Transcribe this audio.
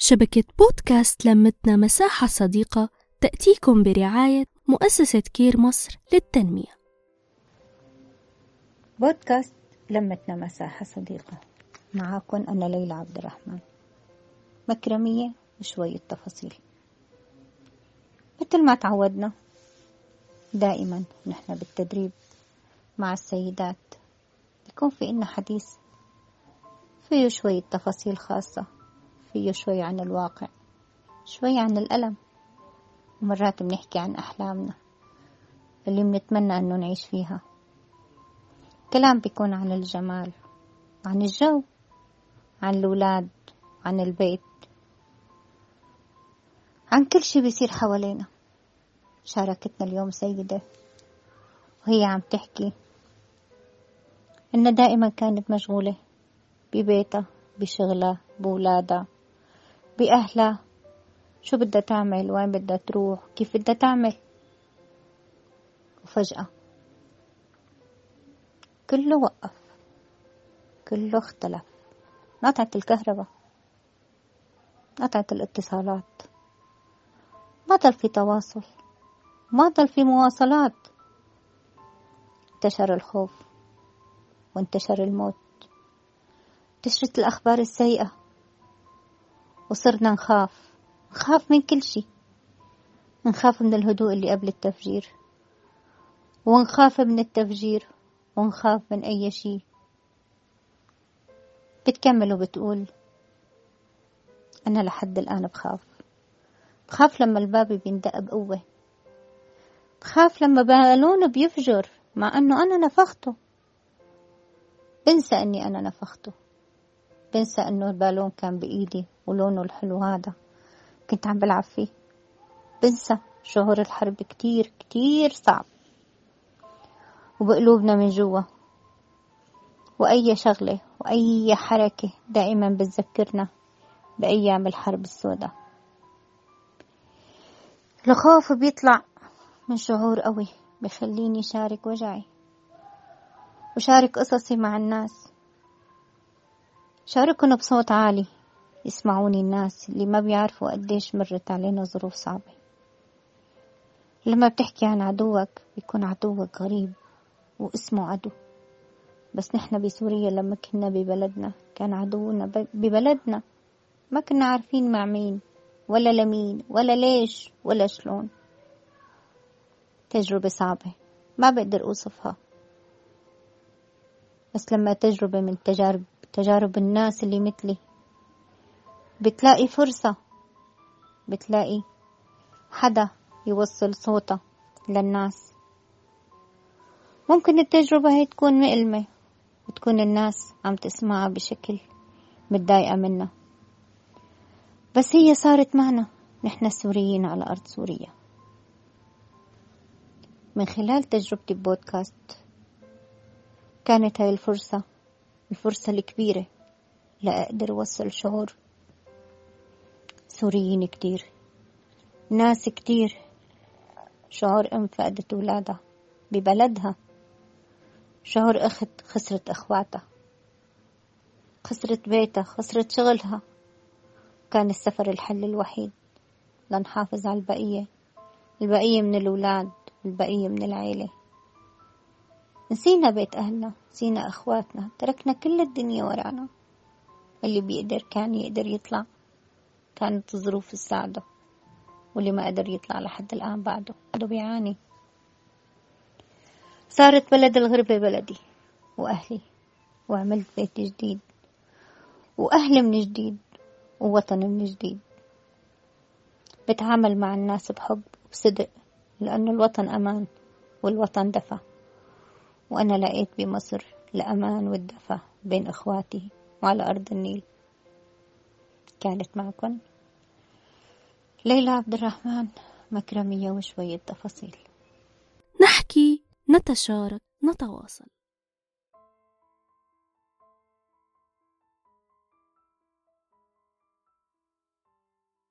شبكة بودكاست لمتنا مساحة صديقة تأتيكم برعاية مؤسسة كير مصر للتنمية. بودكاست لمتنا مساحة صديقة. معاكم أنا ليلى عبد الرحمن. مكرمية وشوية تفاصيل. مثل ما تعودنا دائما نحن بالتدريب مع السيدات. بيكون في إلنا حديث فيه شوية تفاصيل خاصة. فيه شوي عن الواقع شوي عن الألم. ومرات بنحكي عن أحلامنا اللي بنتمنى أنه نعيش فيها. كلام بيكون عن الجمال عن الجو عن الأولاد عن البيت. عن كل شي بيصير حوالينا. شاركتنا اليوم سيدة وهي عم تحكي إنها دائما كانت مشغولة ببيتها بشغلها بولادها بأهلها. شو بدها تعمل؟ وين بدها تروح؟ كيف بدها تعمل؟ وفجأة. كله وقف. كله اختلف. نقطعت الكهرباء. قطعت الاتصالات. ما ضل في تواصل. ما ضل في مواصلات. انتشر الخوف. وانتشر الموت. انتشرت الأخبار السيئة. وصرنا نخاف. نخاف من كل شي نخاف من الهدوء اللي قبل التفجير. ونخاف من التفجير. ونخاف من أي شي بتكمل وبتقول أنا لحد الآن بخاف. بخاف لما الباب بيندق بقوة. بخاف لما بالون بيفجر مع أنه أنا نفخته. بنسى أني أنا نفخته. بنسى أنه البالون كان بإيدي ولونه الحلو هذا. كنت عم بلعب فيه. بنسى شعور الحرب كتير كتير صعب. وبقلوبنا من جوا. وأي شغلة وأي حركة دائما بتذكرنا بأيام الحرب السوداء. الخوف بيطلع من شعور قوي بخليني شارك وجعي. وشارك قصصي مع الناس. شاركنا بصوت عالي. يسمعوني الناس اللي ما بيعرفوا قديش مرت علينا ظروف صعبة. لما بتحكي عن عدوك بيكون عدوك غريب واسمه عدو. بس نحن بسوريا لما كنا ببلدنا كان عدونا ببلدنا. ما كنا عارفين مع مين ولا لمين ولا ليش ولا شلون. تجربة صعبة ما بقدر أوصفها. بس لما تجربة من تجارب تجارب الناس اللي مثلي بتلاقي فرصة بتلاقي حدا يوصل صوته للناس. ممكن التجربة هي تكون مؤلمة وتكون الناس عم تسمعها بشكل متضايقة منها. بس هي صارت معنا. نحن السوريين على أرض سوريا. من خلال تجربتي ببودكاست كانت هاي الفرصة. الفرصة الكبيرة. لأقدر أوصل شعور سوريين كتير. ناس كتير شعور أم فقدت ولادها ببلدها. شعور أخت خسرت أخواتها. خسرت بيتها خسرت شغلها. كان السفر الحل الوحيد لنحافظ على البقية. البقية من الأولاد البقية من العيلة. نسينا بيت أهلنا نسينا أخواتنا تركنا كل الدنيا ورانا. اللي بيقدر كان يقدر يطلع كانت الظروف تساعده واللي ما قدر يطلع لحد الآن بعده بعده بيعاني. صارت بلد الغربة بلدي وأهلي وعملت بيت جديد. وأهل من جديد ووطن من جديد. بتعامل مع الناس بحب وبصدق لأنه الوطن أمان والوطن دفى. وأنا لقيت بمصر الأمان والدفى بين إخواتي وعلى أرض النيل. كانت معكم ليلى عبد الرحمن. مكرمية وشوية تفاصيل. نحكي نتشارك نتواصل.